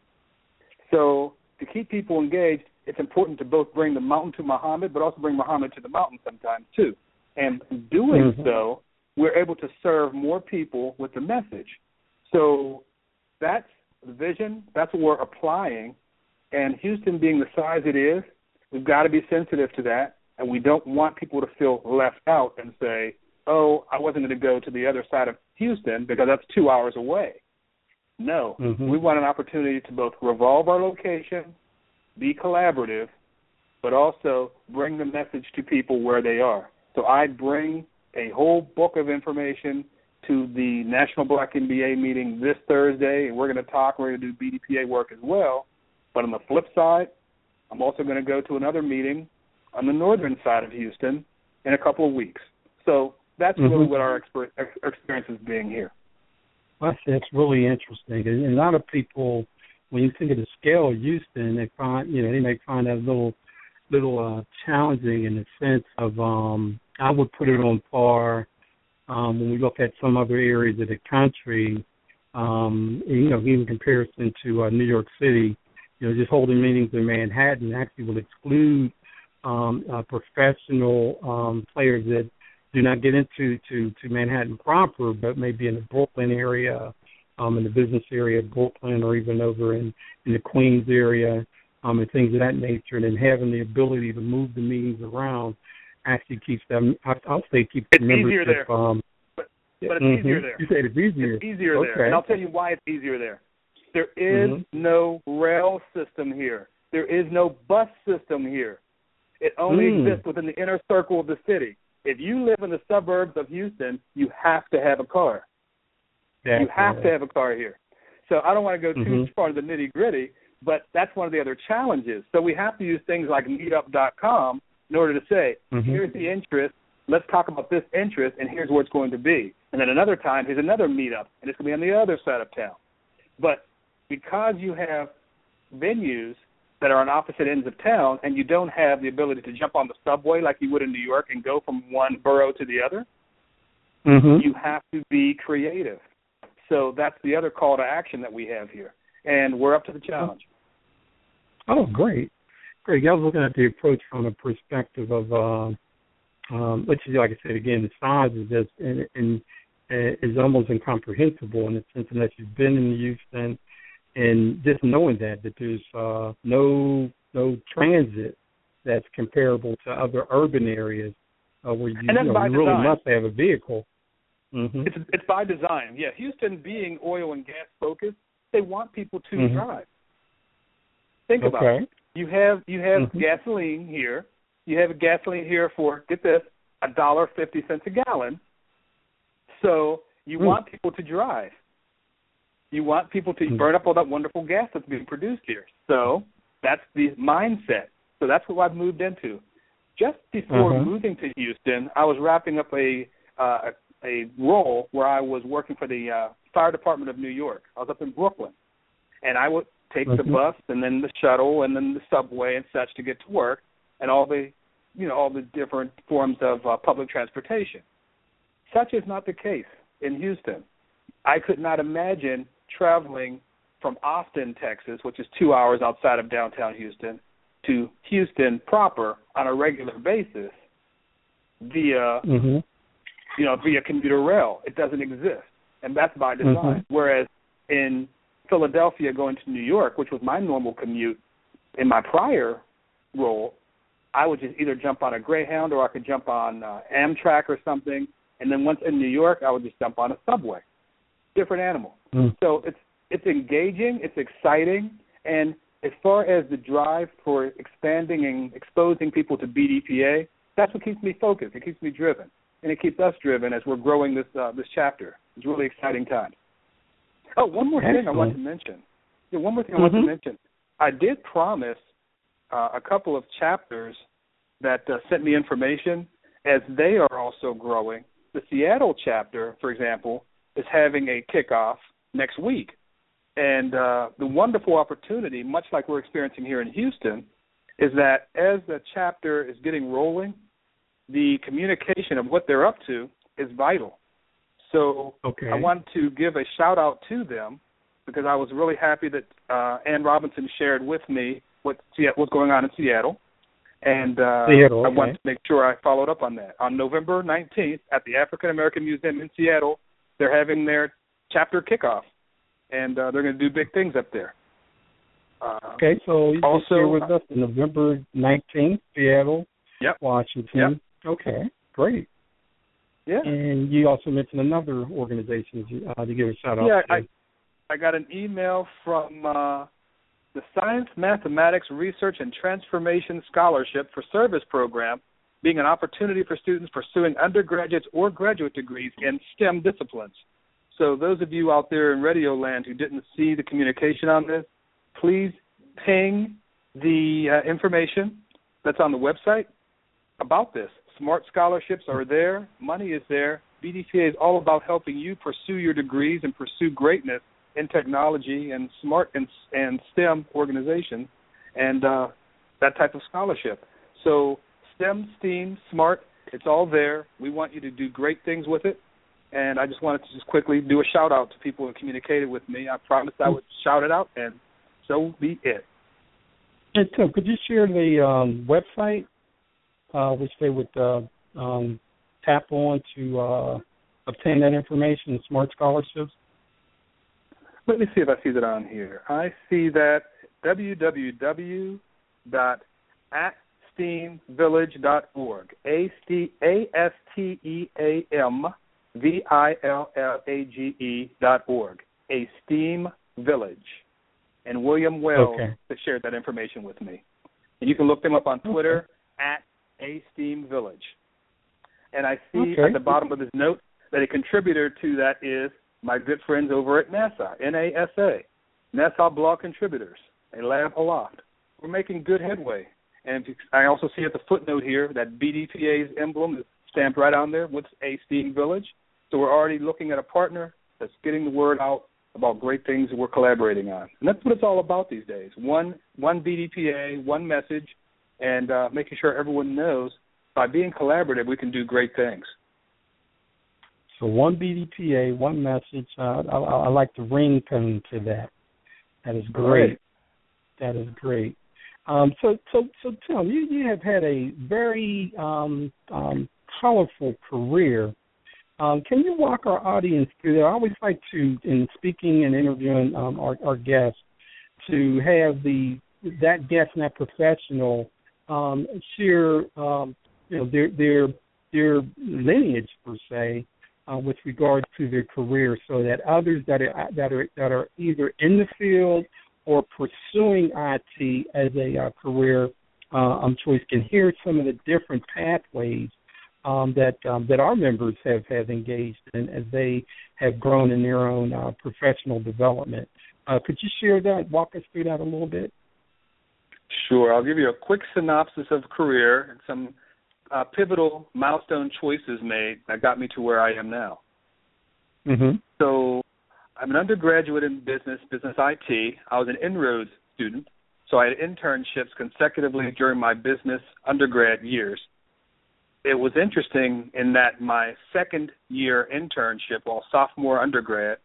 So to keep people engaged, it's important to both bring the mountain to Muhammad, but also bring Muhammad to the mountain sometimes too. And in doing Mhm. so, we're able to serve more people with the message. So that's the vision. That's what we're applying. And Houston being the size it is, we've got to be sensitive to that. And we don't want people to feel left out and say, oh, I wasn't going to go to the other side of Houston because that's two hours away. No, Mhm. we want an opportunity to both revolve our location, be collaborative, but also bring the message to people where they are. So I bring a whole book of information to the National Black MBA meeting this Thursday, and we're going to talk. We're going to do BDPA work as well. But on the flip side, I'm also going to go to another meeting on the northern side of Houston in a couple of weeks. So that's really Mhm. what our exper- ex- experience is being here. That's that's really interesting. And a lot of people, when you think of the scale of Houston, they find you know they may find that a little little uh, challenging in the sense of um, I would put it on par um, when we look at some other areas of the country. Um, you know, in comparison to uh, New York City, you know, just holding meetings in Manhattan actually will exclude um, uh, professional um, players that do not get into to, to Manhattan proper, but maybe in the Brooklyn area, um, in the business area of Brooklyn, or even over in, in the Queens area, um, and things of that nature. And then having the ability to move the meetings around actually keeps them. I, I'll say keeps It's the easier there. Um, But it's mhm. easier there. You said it's easier. It's easier okay. there, and I'll tell you why it's easier there. There is Mhm. no rail system here. There is no bus system here. It only Mm. exists within the inner circle of the city. If you live in the suburbs of Houston, you have to have a car. You have to have a car here. So I don't want to go too Mhm. far into the nitty gritty, but that's one of the other challenges. So we have to use things like Meetup.com in order to say, Mhm. here's the interest, let's talk about this interest, and here's where it's going to be. And then another time, here's another meetup, and it's going to be on the other side of town. But because you have venues that are on opposite ends of town, and you don't have the ability to jump on the subway like you would in New York and go from one borough to the other, Mhm. you have to be creative. So that's the other call to action that we have here, and we're up to the challenge. Oh, great, great. I was looking at the approach from a perspective of, uh, um, which is like I said again, the size is just and, and is almost incomprehensible in the sense that you've been in Houston, and just knowing that that there's uh, no no transit that's comparable to other urban areas uh, where you, And you, know, you really must have a vehicle. Mm-hmm. It's it's by design. Yeah, Houston being oil and gas focused, they want people to Mhm. drive. Think about it. You have you have Mhm. gasoline here. You have gasoline here for get this a dollar fifty cents a gallon. So you Mm. want people to drive. You want people to Mm. burn up all that wonderful gas that's being produced here. So that's the mindset. So that's what I've moved into. Just before Uh-huh. moving to Houston, I was wrapping up a uh, a role where I was working for the uh, fire department of New York. I was up in Brooklyn, and I would take the Mhm. bus and then the shuttle and then the subway and such to get to work, and all the you know all the different forms of uh, public transportation. Such is not the case in Houston. I could not imagine traveling from Austin, Texas, which is two hours outside of downtown Houston, to Houston proper on a regular basis via Mm-hmm. you know, via commuter rail. It doesn't exist, and that's by design. Mhm. Whereas in Philadelphia, going to New York, which was my normal commute in my prior role, I would just either jump on a Greyhound or I could jump on uh, Amtrak or something, and then once in New York, I would just jump on a subway. Different animal. Mm. So it's it's engaging, it's exciting, and as far as the drive for expanding and exposing people to BDPA, that's what keeps me focused. It keeps me driven, and it keeps us driven as we're growing this uh, this chapter. It's really exciting time. Oh, one more thing I want to mention. Yeah, one more thing I want to Mhm. mention. I did promise uh, a couple of chapters that uh, sent me information as they are also growing. The Seattle chapter, for example, is having a kickoff next week. And uh, the wonderful opportunity, much like we're experiencing here in Houston, is that as the chapter is getting rolling, the communication of what they're up to is vital. So Okay. I want to give a shout out to them because I was really happy that uh, Ann Robinson shared with me what what's going on in Seattle, and uh, Seattle, I okay. wanted to make sure I followed up on that. On November 19th at the African American Museum in Seattle, they're having their chapter kickoff, and uh, they're going to do big things up there. Uh, Okay, so you Also- here with us November nineteenth, Seattle, Yep. Washington. Okay, great. Yeah. And you also mentioned another organization uh, to give a shout out Yeah, to. I I got an email from uh, the Science, Mathematics, Research, and Transformation Scholarship for Service Program, being an opportunity for students pursuing undergraduate or graduate degrees in STEM disciplines. So those of you out there in Radio Land who didn't see the communication on this, please ping the uh, information that's on the website about this. Smart scholarships are there, money is there. BDPA is all about helping you pursue your degrees and pursue greatness in technology and smart and, and STEM organizations and uh, that type of scholarship. So STEM, STEAM, SMART, it's all there. We want you to do great things with it. And I just wanted to just quickly do a shout out to people who communicated with me. I promised I would shout it out, and so be it. And Tim, could you share the um, website uh, which they would uh, um, tap on to uh, obtain that information, smart scholarships? Let me see if I see that on here. I see that www.asteamvillage.org. A S T E A M V I L L A G E dot org. A STEAM Village. And William Wells Okay. shared that information with me. And you can look them up on Twitter at A STEAM Village. And I see Okay. at the bottom of this note that a contributor to that is my good friends over at NASA, NASA, NASA Blog Contributors, a lab aloft. We're making good headway. And I also see at the footnote here that BDPA's emblem is stamped right on there with A Steam Village. So we're already looking at a partner that's getting the word out about great things that we're collaborating on. And that's what it's all about these days. One one BDPA, one message, and uh, making sure everyone knows by being collaborative we can do great things. So one BDPA, one message. Uh, I, I I like the ringtone to that. That is great. That is great. Um, so, so, so, Tim, you you have had a very um, um, colorful career. Um, can you walk our audience through that? I always like to, in speaking and interviewing um, our, our guests, to have the that guest and that professional um, share, um, you know, their their their lineage per se, uh, with regard to their career, so that others that are that are that are either in the field or pursuing IT as a uh, career uh, um, choice can hear some of the different pathways um, that um, that our members have have engaged in as they have grown in their own uh, professional development. Uh, could you share that? Walk us through that a little bit. Sure. I'll give you a quick synopsis of career and some uh, pivotal milestone choices made that got me to where I am now. Mm-hmm. So, I'm an undergraduate in business, business IT. I was an inroads student, so I had internships consecutively during my business undergrad years. It was interesting in that my second year internship, while sophomore undergrad,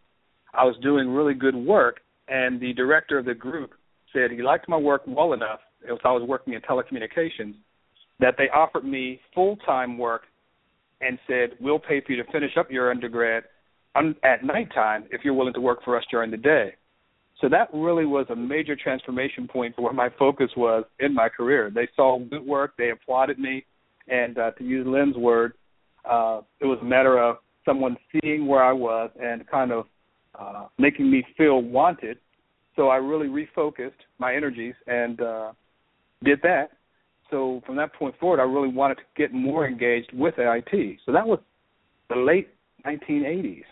I was doing really good work, and the director of the group said he liked my work well enough, as I was working in telecommunications, that they offered me full time work and said, We'll pay for you to finish up your undergrad un- at nighttime if you're willing to work for us during the day. So that really was a major transformation point for where my focus was in my career. They saw good work, they applauded me, and uh, to use Lynn's word, uh, it was a matter of someone seeing where I was and kind of uh, making me feel wanted. So I really refocused my energies and uh, did that. So from that point forward, I really wanted to get more engaged with IT. So that was the late 1980s,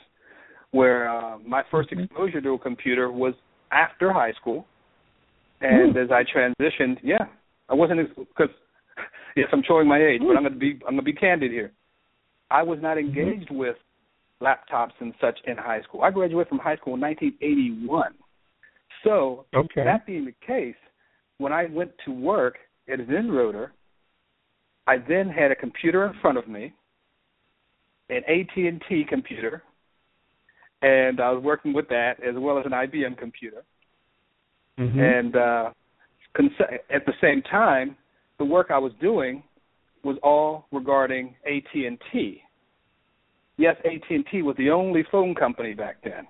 where uh, my first Mm-hmm. exposure to a computer was after high school. And as I transitioned, yeah, I wasn't because yes, I'm showing my age, but I'm to be I'm going to be candid here. I was not engaged with laptops and such in high school. I graduated from high school in 1981. So Okay. that being the case, when I went to work as an Inroader, I then had a computer in front of me, an AT&T computer, and I was working with that as well as an IBM computer. Mm-hmm. And uh, at the same time, the work I was doing was all regarding AT&T. Yes, AT&T was the only phone company back then.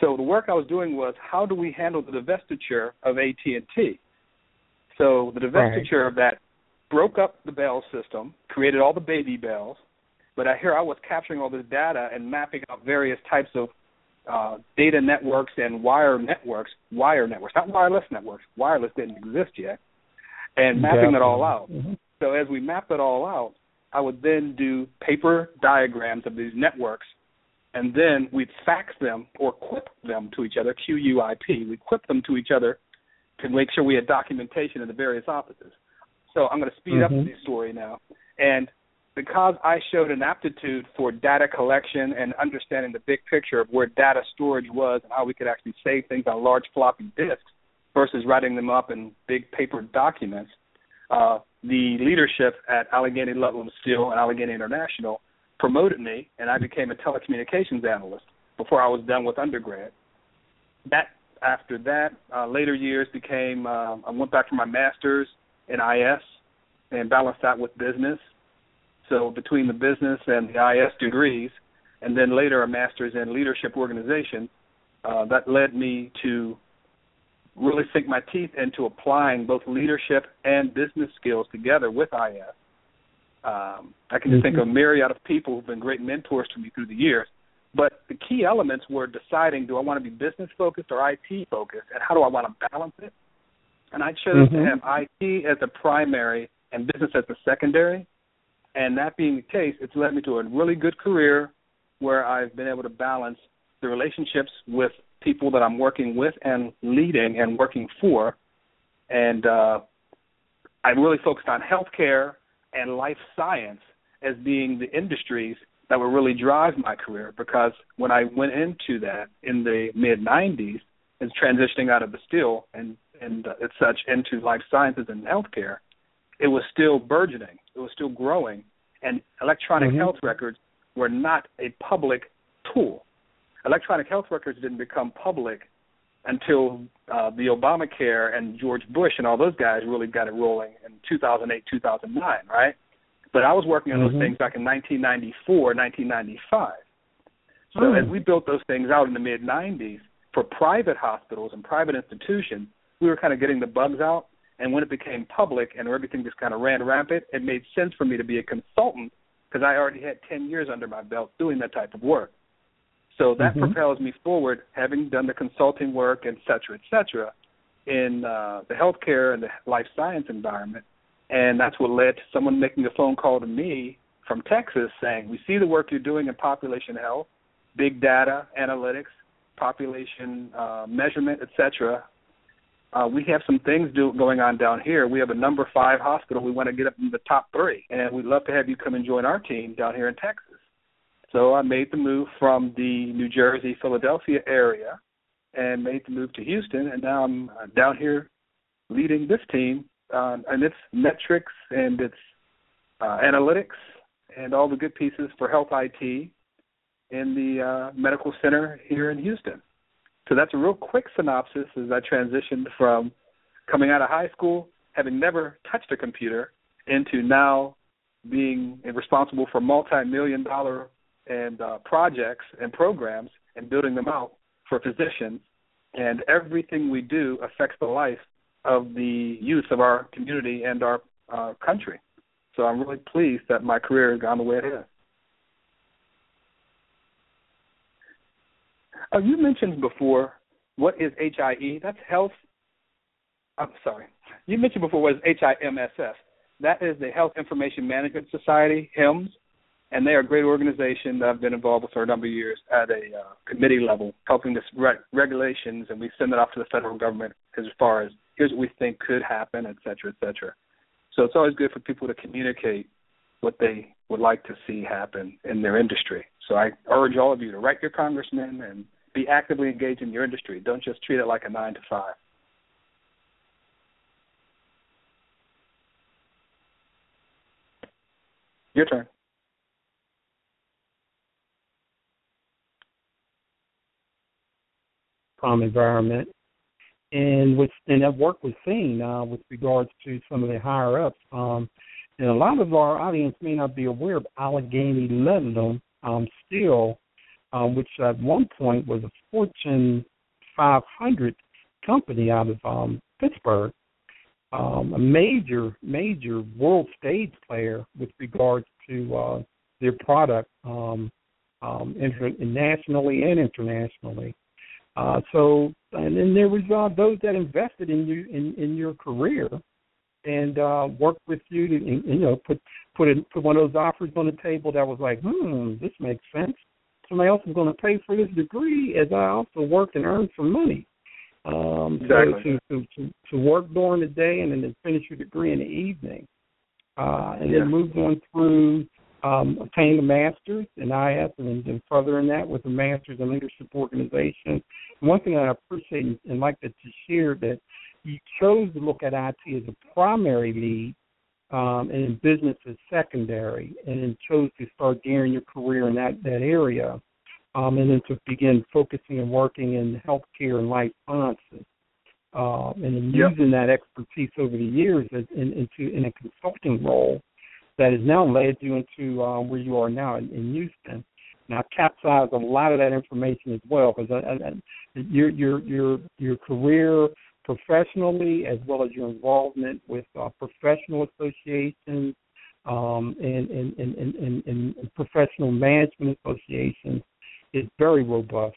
So the work I was doing was how do we handle the divestiture of AT&T? So the divestiture of that broke up the Bell system, created all the baby bells, but I here I was capturing all this data and mapping out various types of uh, data networks and wire networks, wire networks, not wireless networks. Wireless didn't exist yet, and mapping it all out. Mhm. So as we mapped it all out, I would then do paper diagrams of these networks, and then we'd fax them or quip them to each other, QUIP. We quip them to each other to make sure we had documentation in the various offices. So I'm going to speed up Mhm. the story now. And because I showed an aptitude for data collection and understanding the big picture of where data storage was and how we could actually save things on large floppy disks versus writing them up in big paper documents, uh, the leadership at Allegheny Ludlum Steel and Allegheny International promoted me, and I became a telecommunications analyst before I was done with undergrad. That after that, uh, later years became uh, I went back for my master's in IS and balanced that with business. So between the business and the IS degrees, and then later a master's in leadership organization, uh, that led me to really sink my teeth into applying both leadership and business skills together with IS. Um, I can just think of a myriad of people who've been great mentors to me through the years. But the key elements were deciding do I want to be business focused or IT focused, and how do I want to balance it? And I chose to Mhm. have IT as the primary and business as the secondary. And that being the case, it's led me to a really good career where I've been able to balance the relationships with people that I'm working with and leading and working for. And uh, I really focused on healthcare and life science as being the industries that would really drive my career because when I went into that in the mid 90s and transitioning out of the steel and and uh, such into life sciences and healthcare, it was still burgeoning. It was still growing, and electronic Mhm. health records were not a public tool. Electronic health records didn't become public until uh, the Obamacare and George Bush and all those guys really got it rolling in 2008, 2009, right? But I was working on those Mhm. things back in 1994, 1995. So Oh. as we built those things out in the mid 90s for private hospitals and private institutions, we were kind of getting the bugs out. And when it became public and everything just kind of ran rampant, it made sense for me to be a consultant because I already had 10 years under my belt doing that type of work. So that Mhm. propels me forward, having done the consulting work, et cetera, et cetera, in uh, the healthcare and the life science environment. And that's what led to someone making a phone call to me from Texas saying, We see the work you're doing in population health, big data, analytics, population uh, measurement, et cetera. Uh, we have some things do, going on down here. We have a number five hospital. We want to get up in the top three, and we'd love to have you come and join our team down here in Texas. So I made the move from the New Jersey, Philadelphia area, and made the move to Houston, and now I'm uh, down here leading this team uh, and its metrics and its uh, analytics and all the good pieces for health IT in the uh, medical center here in Houston. So that's a real quick synopsis as I transitioned from coming out of high school, having never touched a computer, into now being responsible for multi-million dollar and uh, projects and programs and building them out for physicians. And everything we do affects the life of the youth of our community and our uh, country. So I'm really pleased that my career has gone the way it has. Uh, you mentioned before what is HIE? That's health. I'm sorry. You mentioned before what is HIMSS. That is the Health Information Management Society, HIMSS, and they are a great organization that I've been involved with for a number of years at a uh, committee level, helping to write regulations, and we send it off to the federal government as far as here's what we think could happen, et cetera, et cetera. So it's always good for people to communicate what they would like to see happen in their industry. So I urge all of you to write your congressman and be actively engaged in your industry. Don't just treat it like a nine to five. Your turn. Um, environment, and which and that work was seen uh, with regards to some of the higher ups. Um, and a lot of our audience may not be aware of Allegheny Ludlum um, Steel, um, which at one point was a Fortune 500 company out of um, Pittsburgh, um, a major major world stage player with regards to uh, their product um, um, inter- nationally and internationally. Uh, so, and then there was uh, those that invested in you in, in your career and uh, worked with you to, you know, put put it, put one of those offers on the table that was like, hmm, this makes sense. Somebody else is going to pay for this degree as I also worked and earned some money. Um, exactly. So to, to to work during the day and then finish your degree in the evening, uh, and yeah. then moved on through um, obtaining a master's in IS and then furthering that with a master's in leadership organization. One thing I appreciate and like to share that you chose to look at IT as a primary lead um, and in business as secondary, and then chose to start gearing your career in that that area, um, and then to begin focusing and working in healthcare and life sciences. Um, and then Yep. using that expertise over the years as, in, into in a consulting role that has now led you into uh, where you are now in, in Houston. Now, capsize a lot of that information as well, because I, I, your your your your career professionally, as well as your involvement with uh, professional associations um, and, and, and, and, and, and professional management associations, is very robust.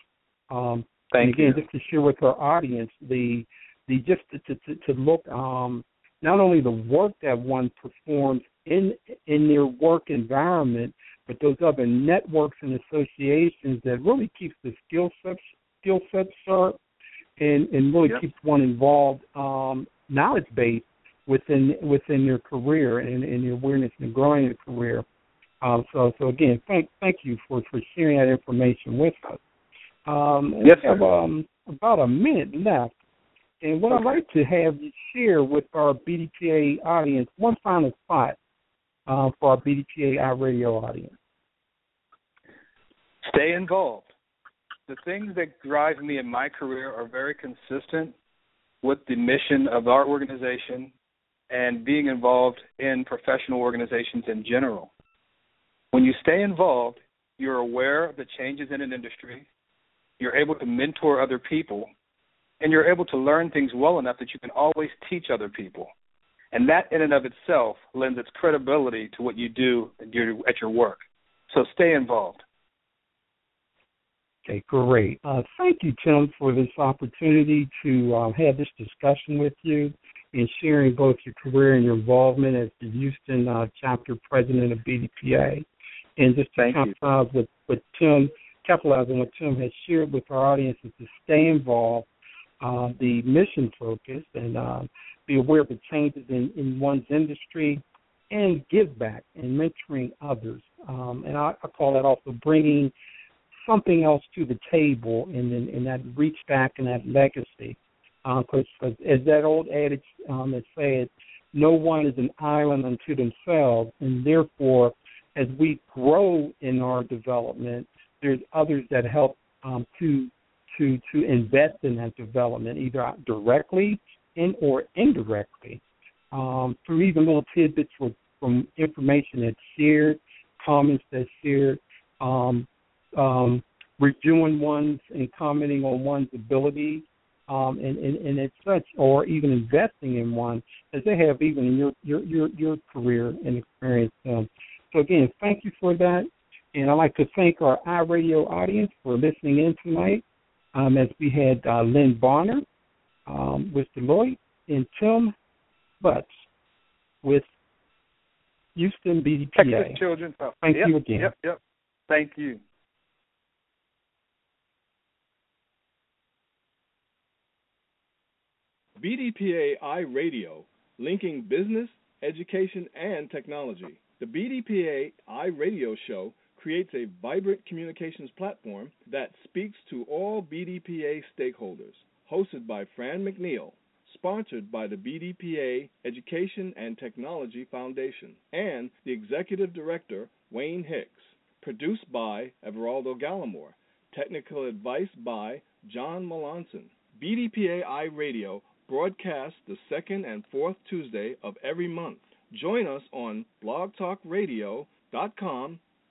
Um, Thank and again, you. just to share with our audience, the the just to to, to look um, not only the work that one performs in in their work environment, but those other networks and associations that really keeps the skill sets skill set sharp and and really Yep. keeps one involved um, knowledge base within within your career and, and your awareness and growing your career. Um, so so again, thank thank you for for sharing that information with us. Um, Yes, we have um, about a minute left. And what I'd like to have you share with our BDPA audience, one final thought uh, for our BDPA iRadio audience. Stay involved. The things that drive me in my career are very consistent with the mission of our organization and being involved in professional organizations in general. When you stay involved, you're aware of the changes in an industry, you're able to mentor other people, and you're able to learn things well enough that you can always teach other people. And that in and of itself lends its credibility to what you do at your, at your work. So stay involved. Okay, great. Uh, thank you, Tim, for this opportunity to um, have this discussion with you and sharing both your career and your involvement as the Houston uh, chapter president of BDPA. And just to capitalize what, what Tim, capitalize on what Tim has shared with our audience is to stay involved, uh, the mission focus, and uh, be aware of the changes in, in one's industry and give back and mentoring others. Um, and I, I call that also bringing something else to the table and then and that reach back and that legacy. Because uh, as that old adage um, that said, no one is an island unto themselves, and therefore, as we grow in our development, there's others that help um, to to to invest in that development, either directly and or indirectly, um, through even little tidbits from, from information that's shared, comments that's shared, um, um, reviewing one's and commenting on one's abilities, um, and, and, and as such, or even investing in one, as they have even in your your your, your career and experience. Um, so again, thank you for that, and I'd like to thank our iRadio audience for listening in tonight. Um, as we had uh, Lynn Bonner um, with Deloitte and Tim Butts with Houston BDPA. Texas Children. Oh, Thank yep, you again. Yep, yep. Thank you. BDPA iRadio, linking business, education, and technology. The BDPA iRadio show creates a vibrant communications platform that speaks to all BDPA stakeholders. Hosted by Franne McNeal, sponsored by the BDPA Education and Technology Foundation, and the Executive Director, Wayne Hicks. Produced by Everaldo Gallimore. Technical advice by John Melanson. BDPA iRadio broadcasts the second and fourth Tuesday of every month. Join us on blogtalkradio.com